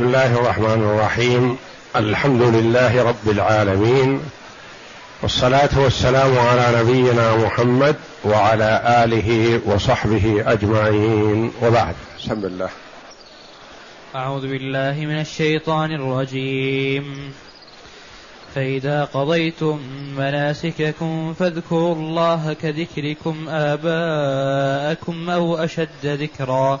بسم الله الرحمن الرحيم. الحمد لله رب العالمين. والصلاة والسلام على نبينا محمد وعلى آله وصحبه أجمعين. وبعد. بسم الله. أعوذ بالله من الشيطان الرجيم. فإذا قضيتم مناسككم فاذكروا الله كذكركم آباءكم أو أشد ذكرًا.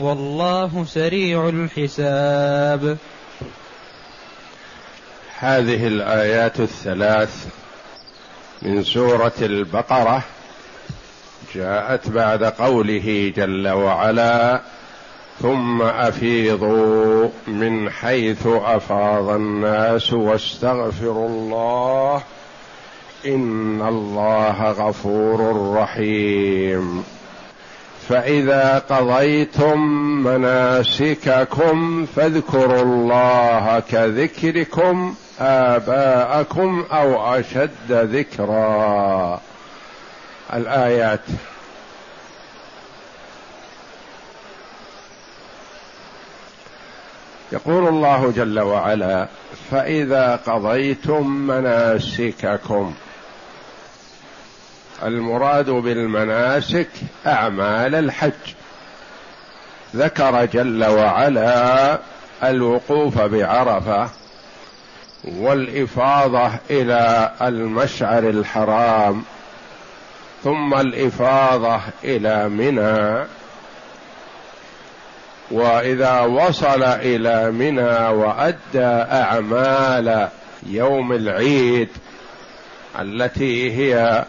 والله سريع الحساب. هذه الآيات الثلاث من سورة البقرة جاءت بعد قوله جل وعلا ثم أفيضوا من حيث أفاض الناس واستغفروا الله إن الله غفور رحيم. فإذا قضيتم مناسككم فاذكروا الله كذكركم آباءكم أو أشد ذكرا. الآيات. يقول الله جل وعلا فإذا قضيتم مناسككم المراد بالمناسك أعمال الحج. ذكر جل وعلا الوقوف بعرفة والإفاضة إلى المشعر الحرام ثم الإفاضة إلى منى. وإذا وصل إلى منى وأدى أعمال يوم العيد التي هي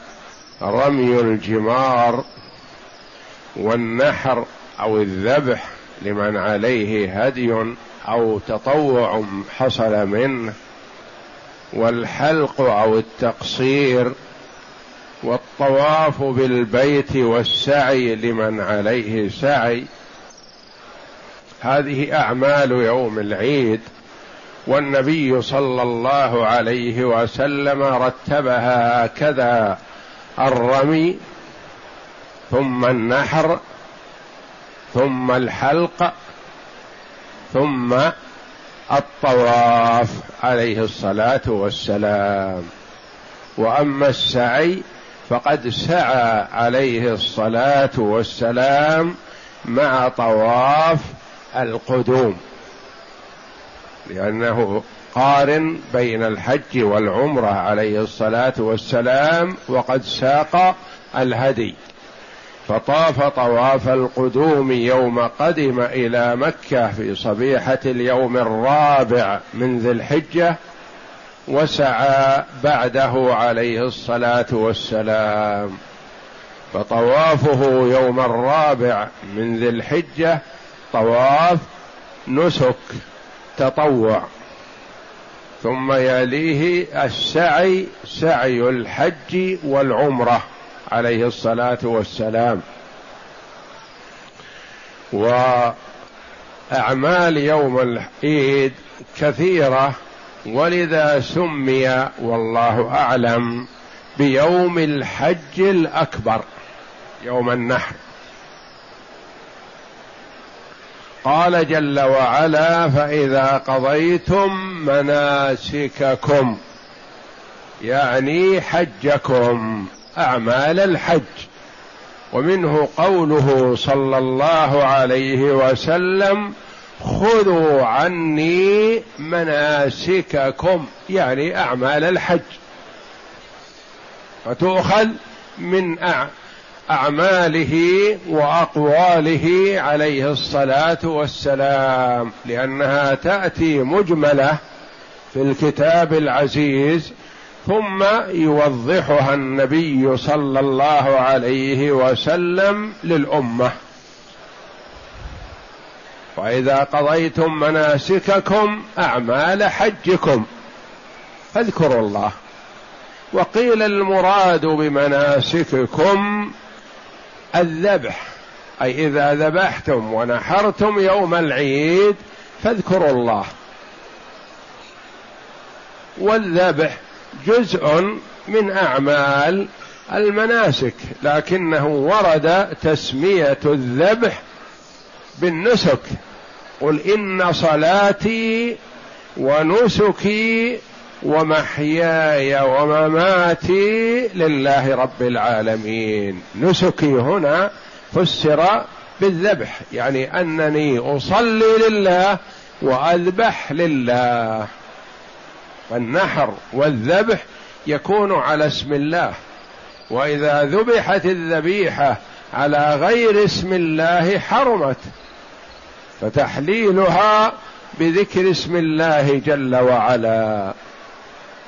رمي الجمار والنحر أو الذبح لمن عليه هدي أو تطوع حصل منه والحلق أو التقصير والطواف بالبيت والسعي لمن عليه سعي. هذه أعمال يوم العيد والنبي صلى الله عليه وسلم رتبها هكذا الرمي ثم النحر ثم الحلق ثم الطواف عليه الصلاة والسلام. وأما السعي فقد سعى عليه الصلاة والسلام مع طواف القدوم لأنه قارن بين الحج والعمرة عليه الصلاة والسلام وقد ساق الهدي. فطاف طواف القدوم يوم قدم إلى مكة في صبيحة اليوم الرابع من ذي الحجة وسعى بعده عليه الصلاة والسلام. فطوافه يوم الرابع من ذي الحجة طواف نسك تطوع. ثم يليه السعي سعي الحج والعمرة عليه الصلاة والسلام. وأعمال يوم العيد كثيرة ولذا سمي والله أعلم بيوم الحج الأكبر يوم النحر. قال جل وعلا فإذا قضيتم مناسككم يعني حجكم أعمال الحج. ومنه قوله صلى الله عليه وسلم خذوا عني مناسككم يعني أعمال الحج. فتؤخذ من أعماله وأقواله عليه الصلاة والسلام لأنها تأتي مجملة في الكتاب العزيز ثم يوضحها النبي صلى الله عليه وسلم للأمة. وإذا قضيتم مناسككم أعمال حجكم. فاذكروا الله. وقيل المراد بمناسككم الذبح. أي إذا ذبحتم ونحرتم يوم العيد فاذكروا الله. والذبح جزء من أعمال المناسك لكنه ورد تسمية الذبح بالنسك. قل إن صلاتي ونسكي ومحياي ومماتي لله رب العالمين. نسكي هنا فسر بالذبح يعني أنني أصلي لله وأذبح لله. النحر والذبح يكون على اسم الله وإذا ذبحت الذبيحة على غير اسم الله حرمت فتحليلها بذكر اسم الله جل وعلا.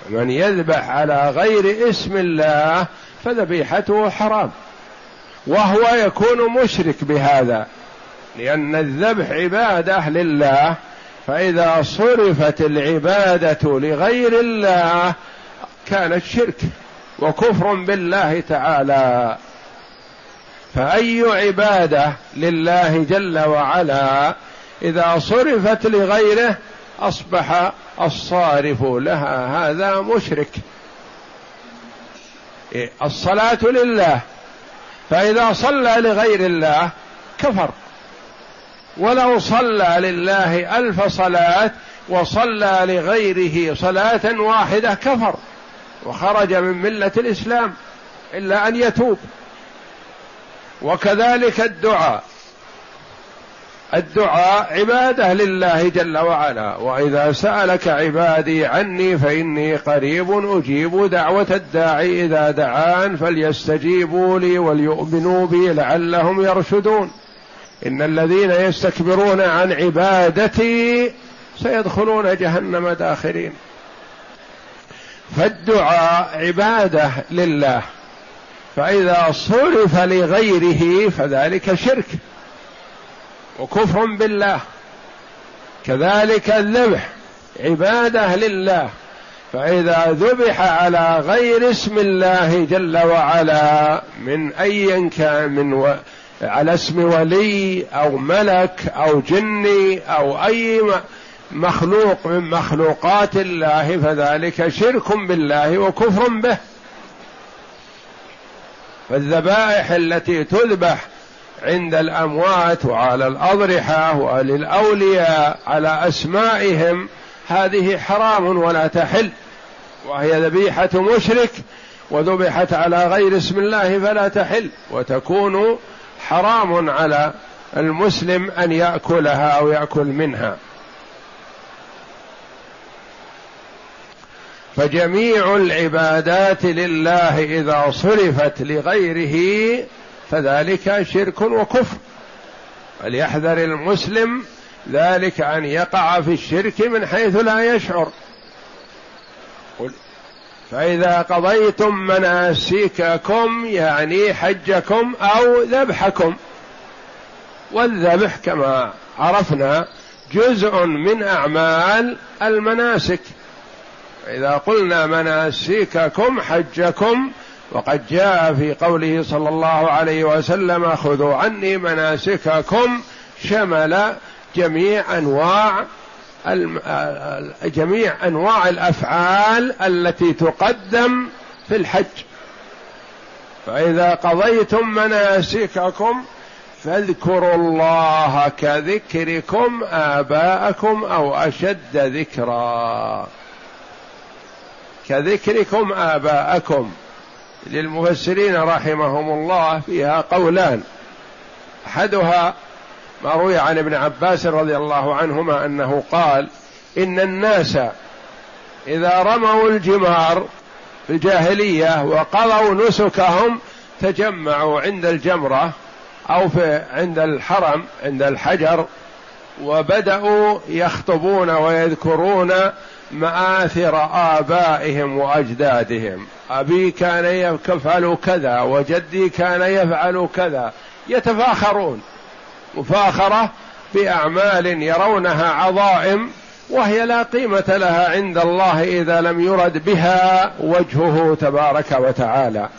من يذبح على غير اسم الله فذبيحته حرام. وهو يكون مشرك بهذا لأن الذبح عبادة لله فإذا صرفت العبادة لغير الله كانت شرك وكفر بالله تعالى. فأي عبادة لله جل وعلا إذا صرفت لغيره أصبح الصارف لها. هذا مشرك. الصلاة لله. فإذا صلى لغير الله كفر. ولو صلى لله ألف صلاة وصلى لغيره صلاة واحدة كفر. وخرج من ملة الإسلام إلا أن يتوب. وكذلك الدعاء. الدعاء عبادة لله جل وعلا وإذا سألك عبادي عني فإني قريب أجيب دعوة الداعي إذا دعان فليستجيبوا لي وليؤمنوا بي لعلهم يرشدون. إن الذين يستكبرون عن عبادتي سيدخلون جهنم داخرين. فالدعاء عبادة لله فإذا صرف لغيره فذلك شرك. وكفر بالله. كذلك الذبح عبادة لله. فإذا ذبح على غير اسم الله جل وعلا من ايا كان من و... على اسم ولي أو ملك أو جني أو أي مخلوق من مخلوقات الله فذلك شرك بالله وكفر به. فالذبائح التي تذبح عند الأموات وعلى الأضرحة وللأولياء على أسمائهم هذه حرام ولا تحل. وهي ذبيحة مشرك وذبحت على غير اسم الله فلا تحل. وتكون حرام على المسلم أن يأكلها أو يأكل منها. فجميع العبادات لله إذا صرفت لغيره فذلك شرك وكفر. فليحذر المسلم ذلك أن يقع في الشرك من حيث لا يشعر. فإذا قضيتم مناسككم يعني حجكم أو ذبحكم والذبح كما عرفنا جزء من أعمال المناسك. اذا قلنا مناسككم حجكم وقد جاء في قوله صلى الله عليه وسلم خذوا عني مناسككم شمل جميع أنواع جميع أنواع الأفعال التي تقدم في الحج. فإذا قضيتم مناسككم فاذكروا الله كذكركم آباءكم أو أشد ذكرا. كذكركم آباءكم. للمفسرين رحمهم الله فيها قولان. أحدها ما روي عن ابن عباس رضي الله عنهما أنه قال إن الناس إذا رموا الجمار في الجاهلية وقضوا نسكهم تجمعوا عند الجمرة أو في عند الحرم عند الحجر وبدأوا يخطبون ويذكرون مآثر آبائهم وأجدادهم. أبي كان يفعل كذا وجدي كان يفعل كذا. يتفاخرون. مفاخرة باعمال يرونها عظائم وهي لا قيمة لها عند الله إذا لم يرد بها وجهه تبارك وتعالى.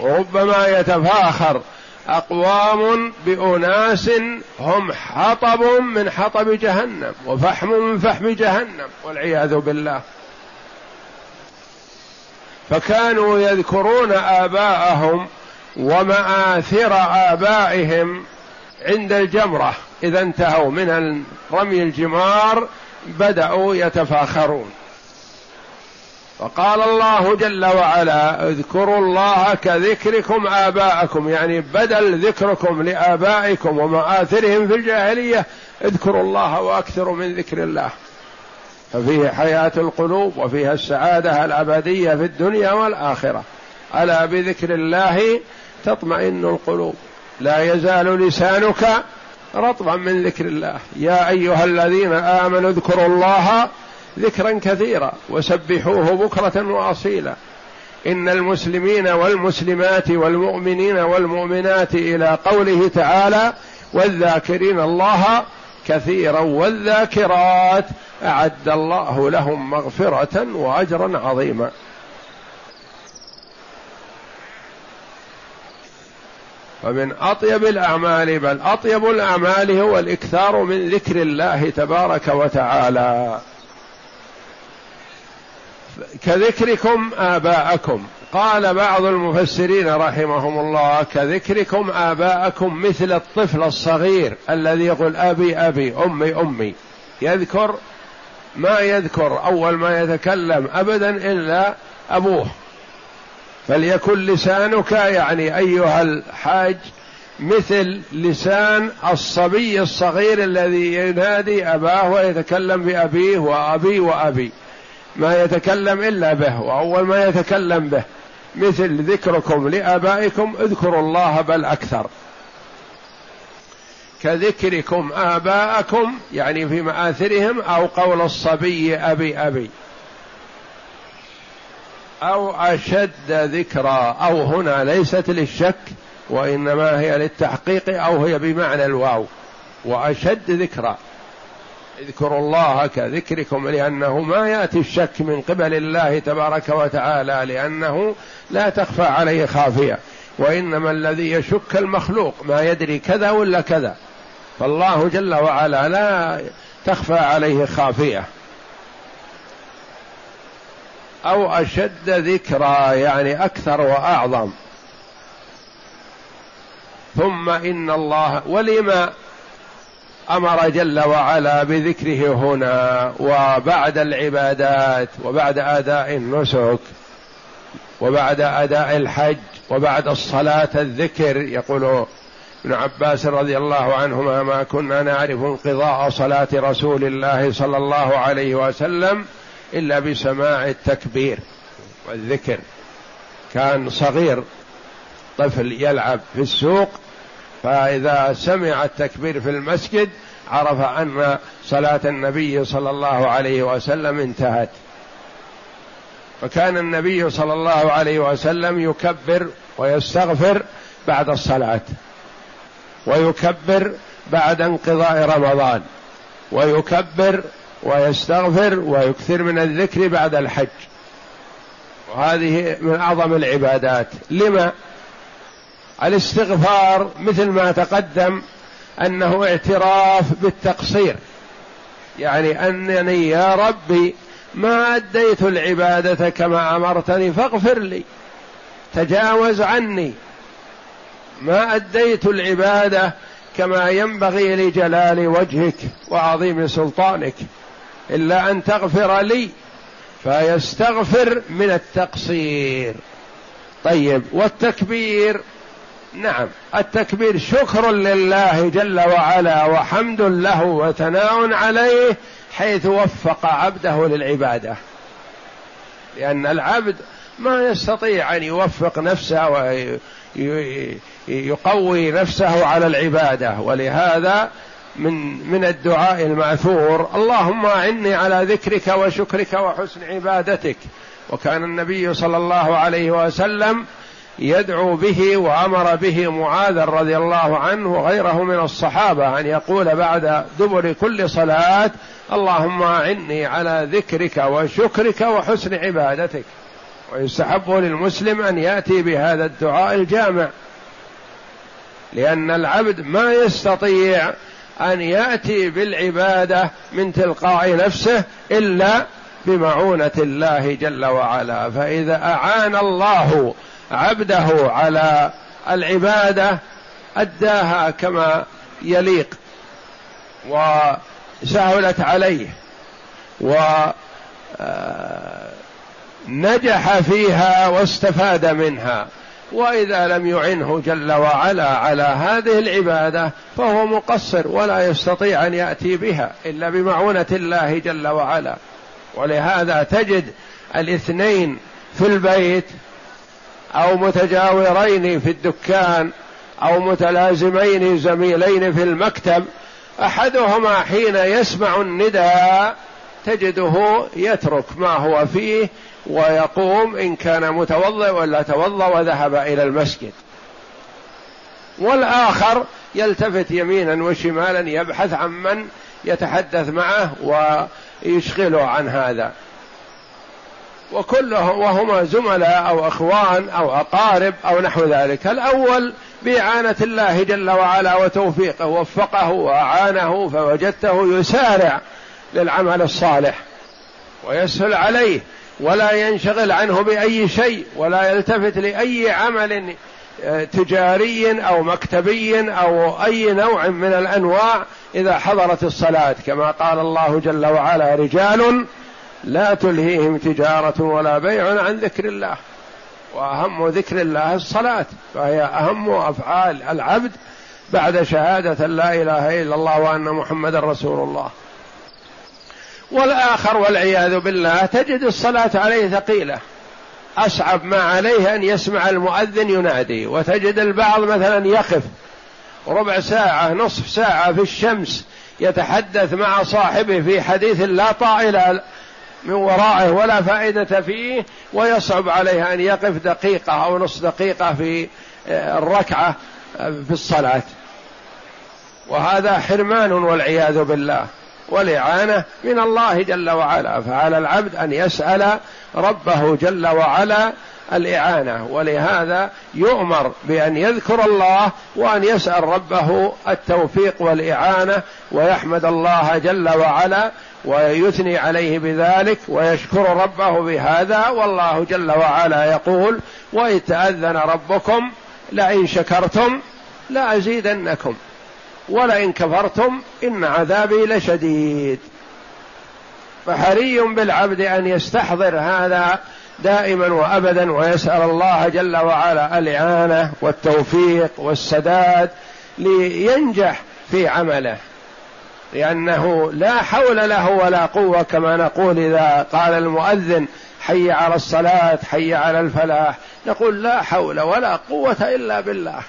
وربما يتفاخر أقوام بأناس هم حطب من حطب جهنم وفحم من فحم جهنم والعياذ بالله. فكانوا يذكرون آباءهم ومآثر آبائهم عند الجمرة. إذا انتهوا من رمي الجمار بدأوا يتفاخرون. وقال الله جل وعلا اذكروا الله كذكركم آباءكم. يعني بدل ذكركم لآبائكم ومآثرهم في الجاهلية اذكروا الله وأكثروا من ذكر الله. ففيه حياة القلوب وفيها السعادة الأبدية في الدنيا والآخرة. ألا بذكر الله تطمئن القلوب. لا يزال لسانك رطبا من ذكر الله. يا أيها الذين آمنوا اذكروا الله ذكرا كثيرا وسبحوه بكرة وأصيلا. إن المسلمين والمسلمات والمؤمنين والمؤمنات إلى قوله تعالى والذاكرين الله كثيرا والذاكرات. أعد الله لهم مغفرة وأجرا عظيما. فمن أطيب الأعمال بل أطيب الأعمال هو الإكثار من ذكر الله تبارك وتعالى. كذكركم آباءكم. قال بعض المفسرين رحمهم الله كذكركم آباءكم مثل الطفل الصغير الذي يقول أبي أبي أمي أمي. يذكر ما يذكر أول ما يتكلم ابدا إلا أبوه. فليكن لسانك يعني أيها الحاج مثل لسان الصبي الصغير الذي ينادي أباه ويتكلم بأبيه وأبي وأبي. ما يتكلم إلا به وأول ما يتكلم به مثل ذكركم لآبائكم اذكروا الله بل أكثر. كذكركم آباءكم يعني في مآثرهم أو قول الصبي أبي أبي. أو أشد ذكرى أو هنا ليست للشك وإنما هي للتحقيق أو هي بمعنى الواو. وأشد ذكرى اذكروا الله كذكركم لأنه ما يأتي الشك من قبل الله تبارك وتعالى لأنه لا تخفى عليه خافية. وإنما الذي يشك المخلوق ما يدري كذا ولا كذا. فالله جل وعلا لا تخفى عليه خافية. أو أشد ذكرى يعني أكثر وأعظم. ثم إن الله ولما أمر جل وعلا بذكره هنا وبعد العبادات وبعد آداء النسك وبعد أداء الحج وبعد الصلاة الذكر يقول ابن عباس رضي الله عنهما ما كنا نعرف انقضاء صلاة رسول الله صلى الله عليه وسلم إلا بسماع التكبير والذكر. كان صغير طفل يلعب في السوق فإذا سمع التكبير في المسجد عرف أن صلاة النبي صلى الله عليه وسلم انتهت. فكان النبي صلى الله عليه وسلم يكبر ويستغفر بعد الصلاة. ويكبر بعد انقضاء رمضان. ويكبر ويستغفر ويكثر من الذكر بعد الحج. وهذه من أعظم العبادات. لما؟ الاستغفار مثل ما تقدم أنه اعتراف بالتقصير. يعني أنني يا ربي ما أديت العبادة كما أمرتني فاغفر لي. تجاوز عني. ما أديت العبادة كما ينبغي لجلال وجهك وعظيم سلطانك إلا أن تغفر لي فيستغفر من التقصير. طيب والتكبير؟ نعم التكبير شكر لله جل وعلا وحمد له وثناء عليه حيث وفق عبده للعبادة. لأن العبد ما يستطيع أن يوفق نفسه ويقوي نفسه على العبادة. ولهذا من من الدعاء الماثور اللهم اعني على ذكرك وشكرك وحسن عبادتك. وكان النبي صلى الله عليه وسلم يدعو به وأمر به معاذ رضي الله عنه وغيره من الصحابة أن يقول بعد دبر كل صلاة اللهم اعني على ذكرك وشكرك وحسن عبادتك. ويستحب للمسلم أن يأتي بهذا الدعاء الجامع لأن العبد ما يستطيع أن يأتي بالعبادة من تلقاء نفسه إلا بمعونة الله جل وعلا. فإذا أعان الله عبده على العبادة أداها كما يليق وسهلت عليه. ونجح آه، فيها واستفاد منها. وإذا لم يعنه جل وعلا على هذه العبادة فهو مقصر ولا يستطيع أن يأتي بها إلا بمعونة الله جل وعلا. ولهذا تجد الاثنين في البيت أو متجاورين في الدكان أو متلازمين زميلين في المكتب أحدهما حين يسمع النداء تجده يترك ما هو فيه ويقوم إن كان متوضئ ولا توضأ وذهب إلى المسجد. والآخر يلتفت يمينا وشمالا يبحث عن من يتحدث معه ويشغله عن هذا. وكلهم وهما زملاء أو إخوان أو أقارب أو نحو ذلك. الأول بإعانة الله جل وعلا وتوفيقه وفقه وأعانه فوجدته يسارع للعمل الصالح ويسهل عليه. ولا ينشغل عنه بأي شيء ولا يلتفت لأي عمل آه، تجاري أو مكتبي أو أي نوع من الأنواع إذا حضرت الصلاة. كما قال الله جل وعلا رجال لا تلهيهم تجارة ولا بيع عن ذكر الله وأهم ذكر الله الصلاة فهي أهم أفعال العبد بعد شهادة لا إله إلا الله وأن محمدا رسول الله. والآخر والعياذ بالله تجد الصلاة عليه ثقيلة. أصعب ما عليه أن يسمع المؤذن ينادي وتجد البعض مثلا يقف ربع ساعة نصف ساعة في الشمس يتحدث مع صاحبه في حديث لا طائل من ورائه ولا فائدة فيه ويصعب عليه أن يقف دقيقة أو نصف دقيقة في آه، الركعة آه، في الصلاة. وهذا حرمان والعياذ بالله. والإعانة من الله جل وعلا. فعلى العبد أن يسأل ربه جل وعلا الإعانة. ولهذا يؤمر بأن يذكر الله وأن يسأل ربه التوفيق والإعانة ويحمد الله جل وعلا ويثني عليه بذلك ويشكر ربه بهذا. والله جل وعلا يقول وإذ تأذن ربكم لئن شكرتم لأزيدنكم. ولئن كفرتم إن عذابي لشديد. فحري بالعبد أن يستحضر هذا دائما وأبدا ويسأل الله جل وعلا الإعانة والتوفيق والسداد لينجح في عمله. لأنه لا حول له ولا قوة كما نقول إذا قال المؤذن حي على الصلاة حي على الفلاح نقول لا حول ولا قوة إلا بالله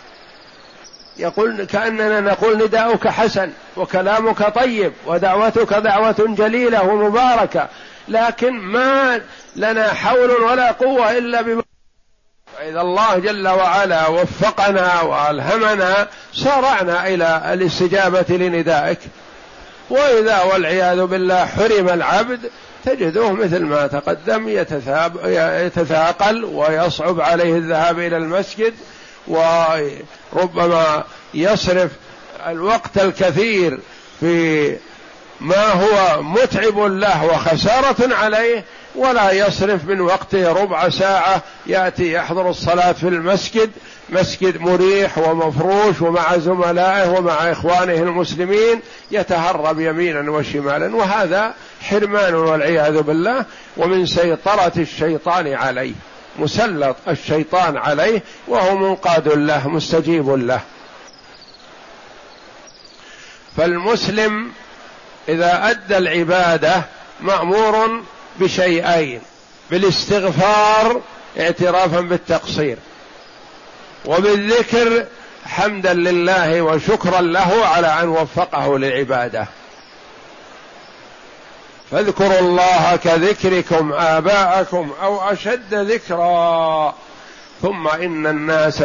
يقول كأننا نقول نداؤك حسن وكلامك طيب ودعوتك دعوة جليلة ومباركة لكن ما لنا حول ولا قوة إلا بما فإذا الله جل وعلا وفقنا وألهمنا سارعنا إلى الاستجابة لندائك. وإذا والعياذ بالله حرم العبد تجده مثل ما تقدم يتثاقل ويصعب عليه الذهاب إلى المسجد وربما يصرف الوقت الكثير في ما هو متعب له وخسارة عليه ولا يصرف من وقته ربع ساعة. يأتي يحضر الصلاة في المسجد مسجد مريح ومفروش ومع زملائه ومع إخوانه المسلمين يتهرب يمينا وشمالا وهذا حرمان والعياذ بالله ومن سيطرة الشيطان عليه. مسلط الشيطان عليه وهو منقاد له مستجيب له. فالمسلم إذا أدى العبادة مأمور بشيئين بالاستغفار اعترافا بالتقصير وبالذكر حمدا لله وشكرا له على أن وفقه للعبادة. فاذكروا الله كذكركم آباءكم أو أشد ذكرا. ثم إن الناس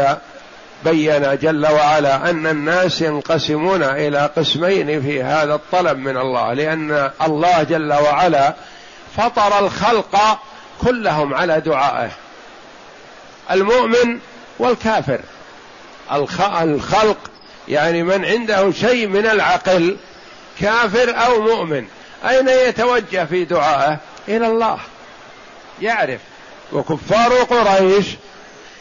بين جل وعلا أن الناس ينقسمون إلى قسمين في هذا الطلب من الله لأن الله جل وعلا فطر الخلق كلهم على دعائه المؤمن والكافر. الخلق يعني من عنده شيء من العقل كافر أو مؤمن. أين يتوجه في دعائه؟ إلى الله. يعرف. وكفار قريش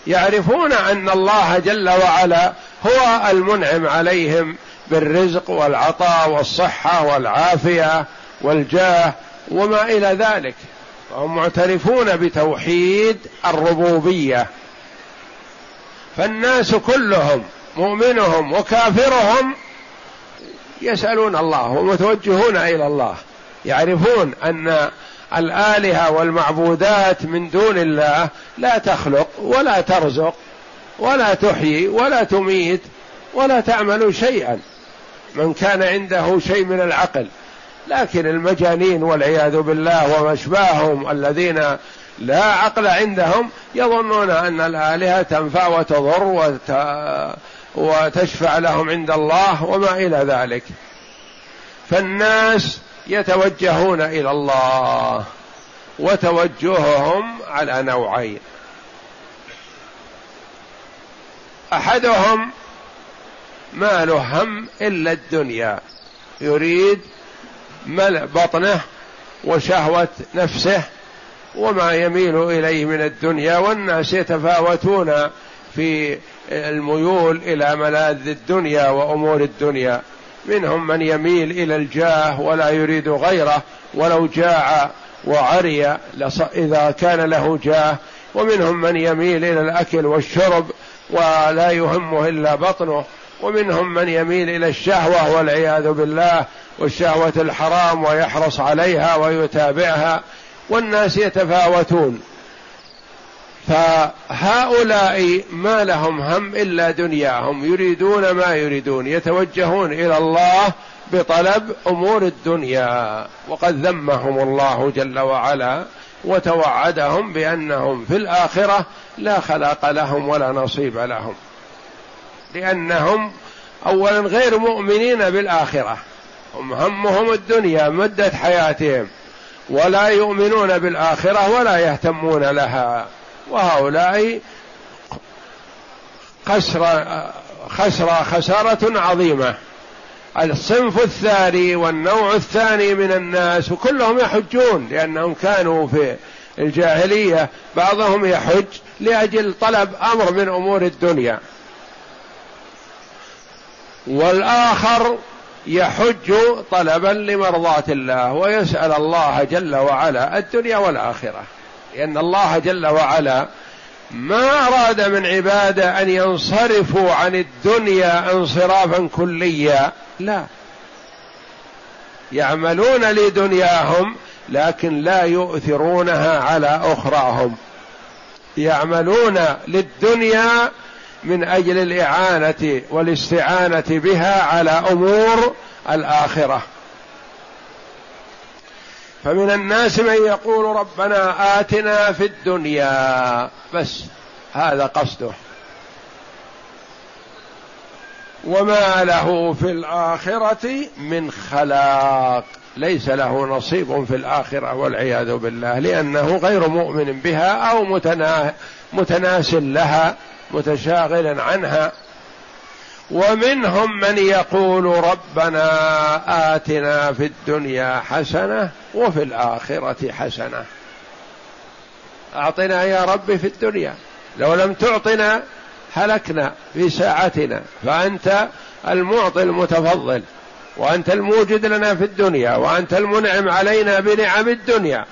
يعرفون أن الله جل وعلا هو المنعم عليهم بالرزق والعطاء والصحة والعافية والجاه وما إلى ذلك. فهم معترفون بتوحيد الربوبية. فالناس كلهم مؤمنهم وكافرهم يسألون الله ومتوجهون إلى الله يعرفون أن الآلهة والمعبودات من دون الله لا تخلق ولا ترزق ولا تحيي ولا تميت ولا تعمل شيئا. من كان عنده شيء من العقل لكن المجانين والعياذ بالله واشباههم الذين لا عقل عندهم يظنون أن الآلهة تنفع وتضر وت... وتشفع لهم عند الله وما إلى ذلك. فالناس يتوجهون إلى الله وتوجههم على نوعين. أحدهم ما له هم إلا الدنيا يريد ملء بطنه وشهوة نفسه وما يميل إليه من الدنيا والناس يتفاوتون في الميول إلى ملاذ الدنيا وأمور الدنيا. منهم من يميل إلى الجاه ولا يريد غيره ولو جاع وعري إذا كان له جاه. ومنهم من يميل إلى الأكل والشرب ولا يهمه إلا بطنه. ومنهم من يميل إلى الشهوة والعياذ بالله والشهوة الحرام ويحرص عليها ويتابعها. والناس يتفاوتون. فهؤلاء ما لهم هم إلا دنياهم يريدون ما يريدون يتوجهون إلى الله بطلب أمور الدنيا. وقد ذمهم الله جل وعلا وتوعدهم بأنهم في الآخرة لا خلاق لهم ولا نصيب لهم. لأنهم اولا غير مؤمنين بالآخرة. هم همهم الدنيا مدة حياتهم. ولا يؤمنون بالآخرة ولا يهتمون لها. وهؤلاء خسر خسر خسارة عظيمة. الصنف الثاني والنوع الثاني من الناس كلهم يحجون لأنهم كانوا في الجاهلية. بعضهم يحج لأجل طلب أمر من أمور الدنيا. والآخر يحج طلبا لمرضاة الله ويسأل الله جل وعلا الدنيا والآخرة. لأن الله جل وعلا ما أراد من عباده أن ينصرفوا عن الدنيا انصرافا كليا. لا. يعملون لدنياهم لكن لا يؤثرونها على أخراهم. يعملون للدنيا من أجل الإعانة والاستعانة بها على أمور الآخرة. فمن الناس من يقول ربنا آتنا في الدنيا. بس هذا قصده. وما له في الآخرة من خلاق. ليس له نصيب في الآخرة والعياذ بالله لأنه غير مؤمن بها أو متناس لها متشاغل عنها. ومنهم من يقول ربنا آتنا في الدنيا حسنة وفي الآخرة حسنة. أعطنا يا رب في الدنيا. لو لم تعطنا هلكنا في ساعتنا. فأنت المعطي المتفضل. وأنت الموجد لنا في الدنيا. وأنت المنعم علينا بنعم الدنيا.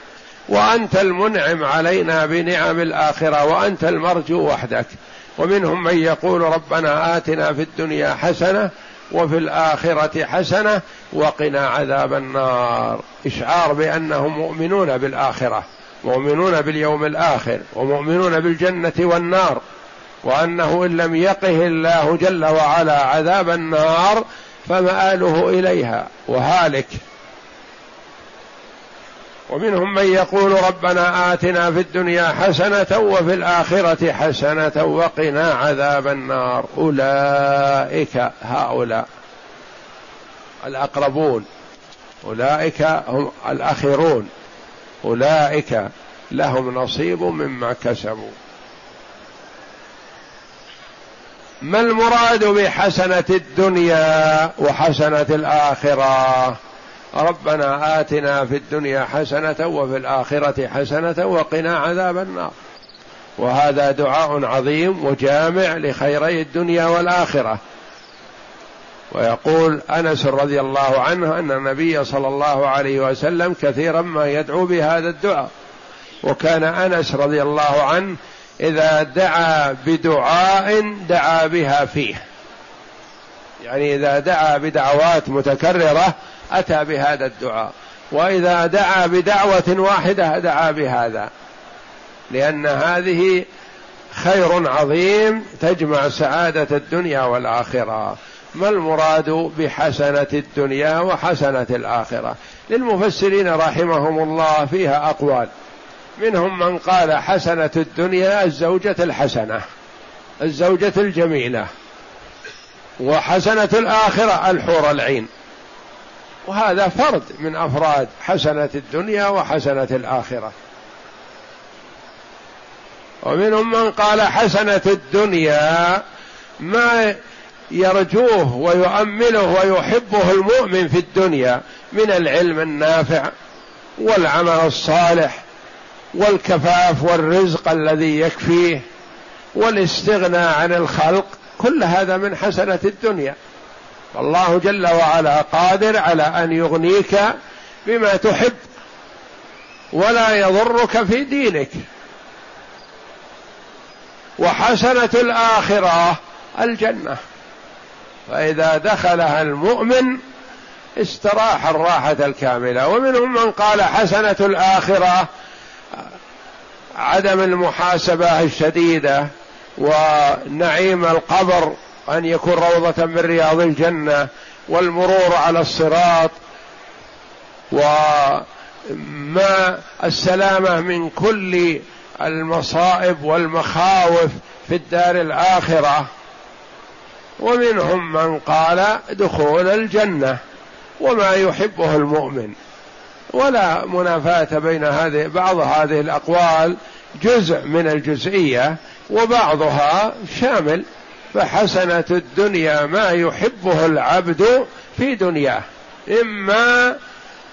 وأنت المنعم علينا بنعم الآخرة. وأنت المرجو وحدك. ومنهم من يقول ربنا آتنا في الدنيا حسنة وفي الآخرة حسنة وقنا عذاب النار. إشعار بأنهم مؤمنون بالآخرة مؤمنون باليوم الآخر ومؤمنون بالجنة والنار وأنه إن لم يقه الله جل وعلا عذاب النار فمآله إليها وهالك. ومنهم من يقول ربنا آتنا في الدنيا حسنة وفي الآخرة حسنة وقنا عذاب النار. أولئك هؤلاء الأقربون. أولئك هم الأخيرون أولئك لهم نصيب مما كسبوا. ما المراد بحسنة الدنيا وحسنة الآخرة؟ ربنا آتنا في الدنيا حسنة وفي الآخرة حسنة وقنا عذاب النار. وهذا دعاء عظيم وجامع لخيري الدنيا والآخرة. ويقول أنس رضي الله عنه أن النبي صلى الله عليه وسلم كثيرا ما يدعو بهذا الدعاء. وكان أنس رضي الله عنه إذا دعا بدعاء دعا بها فيه. يعني إذا دعا بدعوات متكررة أتى بهذا الدعاء. وإذا دعا بدعوة واحدة دعا بهذا. لأن هذه خير عظيم تجمع سعادة الدنيا والآخرة. ما المراد بحسنة الدنيا وحسنة الآخرة؟ للمفسرين رحمهم الله فيها أقوال. منهم من قال حسنة الدنيا الزوجة الحسنة الزوجة الجميلة وحسنة الآخرة الحور العين. وهذا فرد من أفراد حسنة الدنيا وحسنة الآخرة. ومنهم من قال حسنة الدنيا ما يرجوه ويؤمله ويحبه المؤمن في الدنيا من العلم النافع والعمل الصالح والكفاف والرزق الذي يكفيه والاستغناء عن الخلق. كل هذا من حسنة الدنيا. فالله جل وعلا قادر على أن يغنيك بما تحب ولا يضرك في دينك. وحسنة الآخرة الجنة. فإذا دخلها المؤمن استراح الراحة الكاملة. ومنهم من قال حسنة الآخرة عدم المحاسبة الشديدة ونعيم القبر أن يكون روضة من رياض الجنة والمرور على الصراط وما السلامة من كل المصائب والمخاوف في الدار الآخرة. ومنهم من قال دخول الجنة وما يحبه المؤمن. ولا منافاة بين هذه بعض هذه الأقوال جزء من الجزئية وبعضها شامل. فحسنه الدنيا ما يحبه العبد في دنياه إما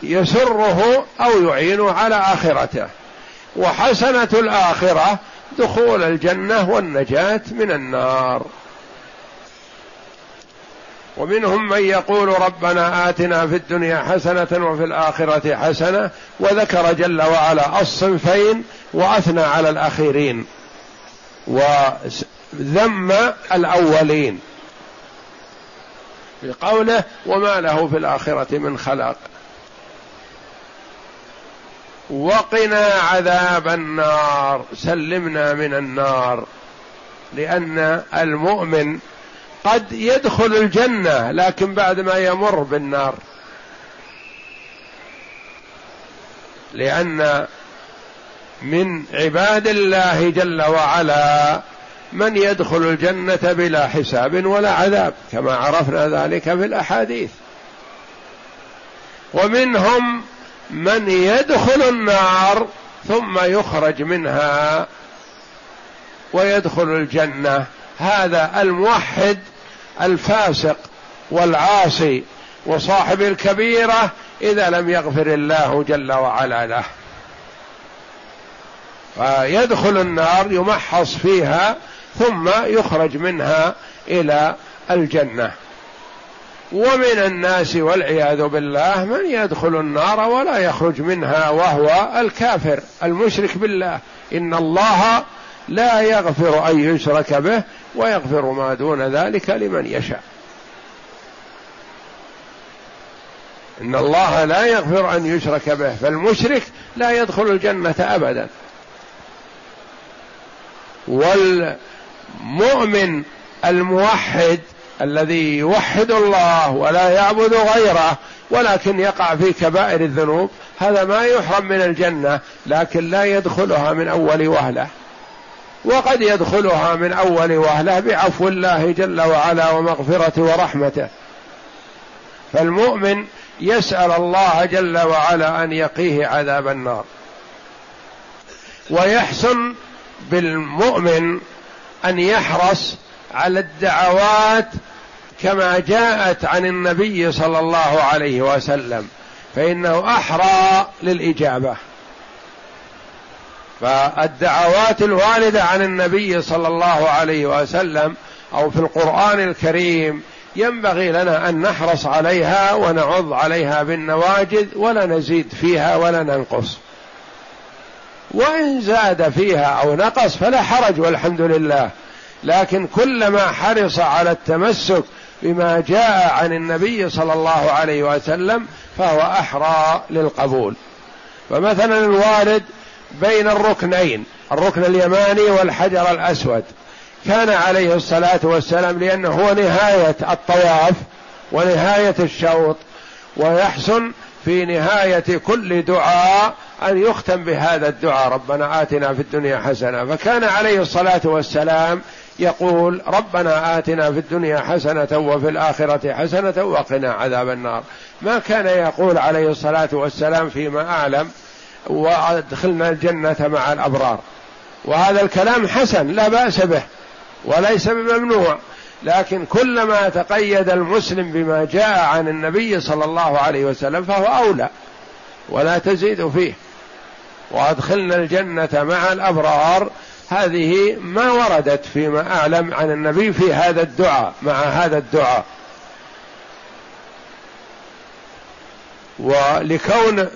يسره أو يعينه على آخرته. وحسنه الآخرة دخول الجنة والنجاة من النار. ومنهم من يقول ربنا آتنا في الدنيا حسنة وفي الآخرة حسنة وذكر جل وعلا الصنفين وأثنى على الأخيرين. وذم الأولين. بقوله وما له في الآخرة من خلاق. وقنا عذاب النار سلمنا من النار. لأن المؤمن قد يدخل الجنة لكن بعد ما يمر بالنار. لأن من عباد الله جل وعلا من يدخل الجنة بلا حساب ولا عذاب كما عرفنا ذلك في الأحاديث. ومنهم من يدخل النار ثم يخرج منها ويدخل الجنة. هذا الموحد الفاسق والعاصي وصاحب الكبيرة إذا لم يغفر الله جل وعلا له. فيدخل النار يمحص فيها ثم يخرج منها إلى الجنة. ومن الناس والعياذ بالله من يدخل النار ولا يخرج منها وهو الكافر المشرك بالله. إن الله لا يغفر أن يشرك به ويغفر ما دون ذلك لمن يشاء. إن الله لا يغفر أن يشرك به فالمشرك لا يدخل الجنة ابدا. والمؤمن الموحد الذي يوحد الله ولا يعبد غيره ولكن يقع في كبائر الذنوب هذا ما يحرم من الجنة لكن لا يدخلها من أول وهلة. وقد يدخلها من أول وهلة بعفو الله جل وعلا ومغفرته ورحمته. فالمؤمن يسأل الله جل وعلا أن يقيه عذاب النار. ويحسن بالمؤمن أن يحرص على الدعوات كما جاءت عن النبي صلى الله عليه وسلم فإنه أحرى للإجابة. فالدعوات الوارده عن النبي صلى الله عليه وسلم أو في القرآن الكريم ينبغي لنا أن نحرص عليها ونعض عليها بالنواجذ ولا نزيد فيها ولا ننقص. وإن زاد فيها أو نقص فلا حرج والحمد لله. لكن كلما حرص على التمسك بما جاء عن النبي صلى الله عليه وسلم فهو أحرى للقبول. فمثلا الوارد بين الركنين الركن اليماني والحجر الأسود. كان عليه الصلاة والسلام لأنه هو نهاية الطواف ونهاية الشوط ويحسن في نهاية كل دعاء أن يختم بهذا الدعاء ربنا آتنا في الدنيا حسنة. فكان عليه الصلاة والسلام يقول ربنا آتنا في الدنيا حسنة وفي الآخرة حسنة وقنا عذاب النار. ما كان يقول عليه الصلاة والسلام فيما أعلم وأدخلنا الجنة مع الأبرار. وهذا الكلام حسن لا بأس به وليس بممنوع. لكن كلما تقيد المسلم بما جاء عن النبي صلى الله عليه وسلم فهو أولى ولا تزيد فيه. وأدخلنا الجنة مع الأبرار. هذه ما وردت فيما أعلم عن النبي في هذا الدعاء مع هذا الدعاء. ولكون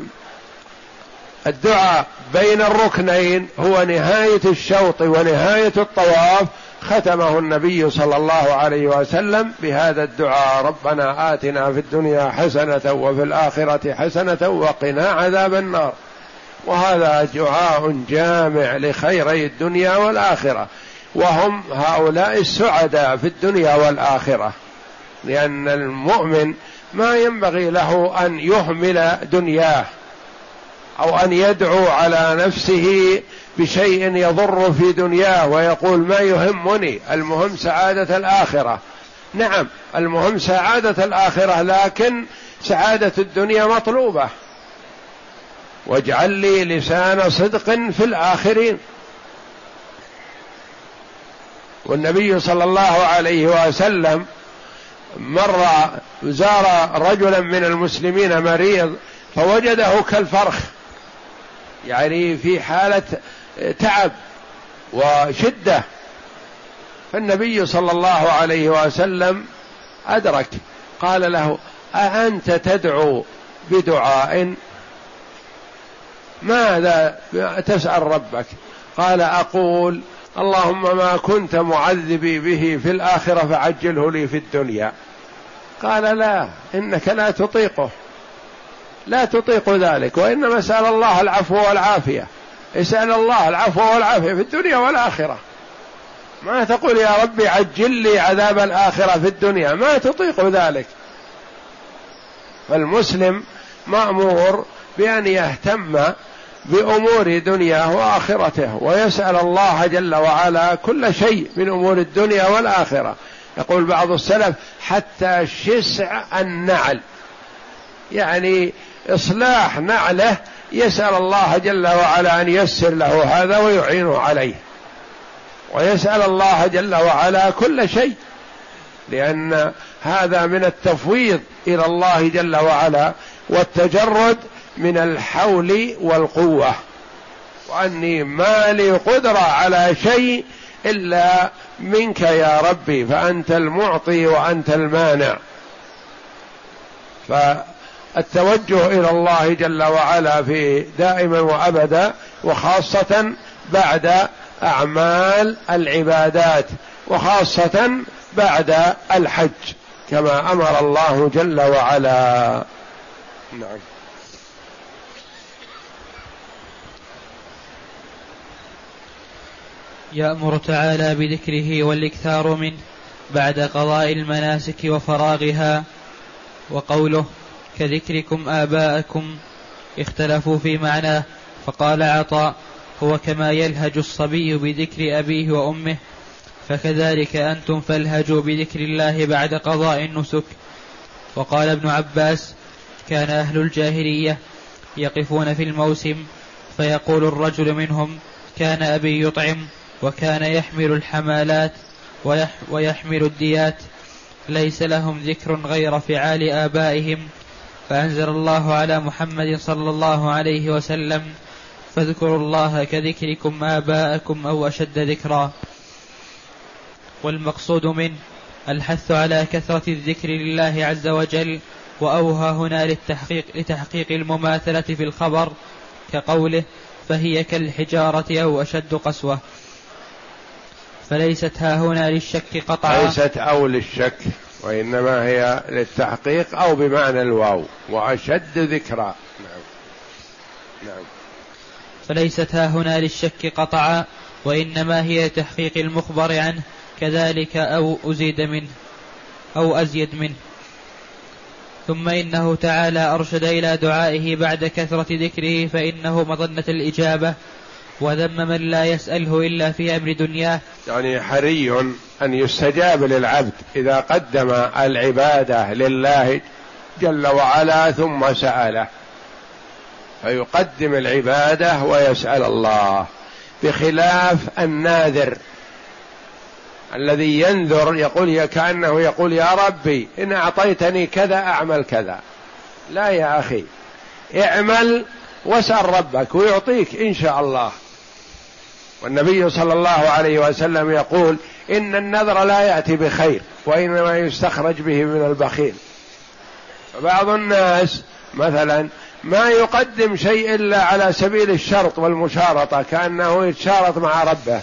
الدعاء بين الركنين هو نهاية الشوط ونهاية الطواف ختمه النبي صلى الله عليه وسلم بهذا الدعاء. ربنا آتنا في الدنيا حسنة وفي الآخرة حسنة وقنا عذاب النار. وهذا دعاء جامع لخيري الدنيا والآخرة. وهم هؤلاء السعداء في الدنيا والآخرة. لأن المؤمن ما ينبغي له أن يهمل دنياه أو أن يدعو على نفسه بشيء يضر في دنياه ويقول ما يهمني؟ المهم سعادة الآخرة. نعم المهم سعادة الآخرة لكن سعادة الدنيا مطلوبة. واجعل لي لسان صدق في الآخرين. والنبي صلى الله عليه وسلم مر زار رجلا من المسلمين مريض فوجده كالفرخ يعني في حالة تعب وشدة. فالنبي صلى الله عليه وسلم أدرك قال له أأنت تدعو بدعاء ماذا تسأل ربك؟ قال أقول اللهم ما كنت معذبي به في الآخرة فعجله لي في الدنيا. قال لا إنك لا تطيقه. لا تطيق ذلك وإنما اسأل الله العفو والعافية. اسأل الله العفو والعافية في الدنيا والآخرة. ما تقول يا ربي عجل لي عذاب الآخرة في الدنيا. ما تطيق ذلك. فالمسلم مأمور بأن يهتم بأمور دنياه وآخرته ويسأل الله جل وعلا كل شيء من أمور الدنيا والآخرة. يقول بعض السلف حتى شسع النعل. يعني إصلاح نعله يسأل الله جل وعلا أن ييسر له هذا ويعينه عليه. ويسأل الله جل وعلا كل شيء لأن هذا من التفويض إلى الله جل وعلا والتجرد من الحول والقوة. وأني ما لي قدرة على شيء إلا منك يا ربي فأنت المعطي وأنت المانع. فالتوجه إلى الله جل وعلا في دائما وأبدا وخاصة بعد أعمال العبادات وخاصة بعد الحج كما أمر الله جل وعلا. نعم. يأمر تعالى بذكره والإكثار منه بعد قضاء المناسك وفراغها وقوله كذكركم آباءكم اختلفوا في معناه فقال عطاء هو كما يلهج الصبي بذكر أبيه وأمه فكذلك أنتم فالهجوا بذكر الله بعد قضاء النسك وقال ابن عباس كان أهل الجاهلية يقفون في الموسم فيقول الرجل منهم كان أبي يطعم وكان يحمل الحمالات ويحمل الديات. ليس لهم ذكر غير فعال آبائهم. فأنزل الله على محمد صلى الله عليه وسلم فاذكروا الله كذكركم آباءكم أو أشد ذكرا. والمقصود منه الحث على كثرة الذكر لله عز وجل وأوهى هنا للتحقيق لتحقيق المماثلة في الخبر كقوله فهي كالحجارة أو أشد قسوة. فليست ها هنا للشك قطعا. ليست أو للشك وإنما هي للتحقيق أو بمعنى الواو وأشد ذكرى. نعم. نعم. فليست ها هنا للشك قطعا وإنما هي تحقيق المخبر عنه كذلك أو أزيد منه أو أزيد منه. ثم إنه تعالى أرشد إلى دعائه بعد كثرة ذكره فإنه مظنة الإجابة. وذم من لا يسأله إلا في أمر دنياه يعني حري أن يستجاب للعبد إذا قدم العبادة لله جل وعلا ثم سأله. فيقدم العبادة ويسأل الله. بخلاف الناذر الذي ينذر يقول كأنه يقول يا ربي إن أعطيتني كذا أعمل كذا. لا يا أخي اعمل واسأل ربك ويعطيك إن شاء الله. والنبي صلى الله عليه وسلم يقول إن النذر لا يأتي بخير وإنما يستخرج به من البخيل. بعض الناس مثلا ما يقدم شيء إلا على سبيل الشرط والمشارطة كأنه يتشارط مع ربه.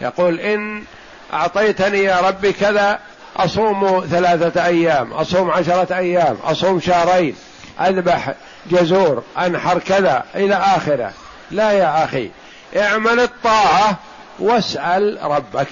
يقول إن أعطيتني يا ربي كذا أصوم ثلاثة أيام أصوم عشرة أيام أصوم شهرين أذبح جزور أنحر كذا إلى آخره. لا يا أخي اعمل الطاعة واسأل ربك.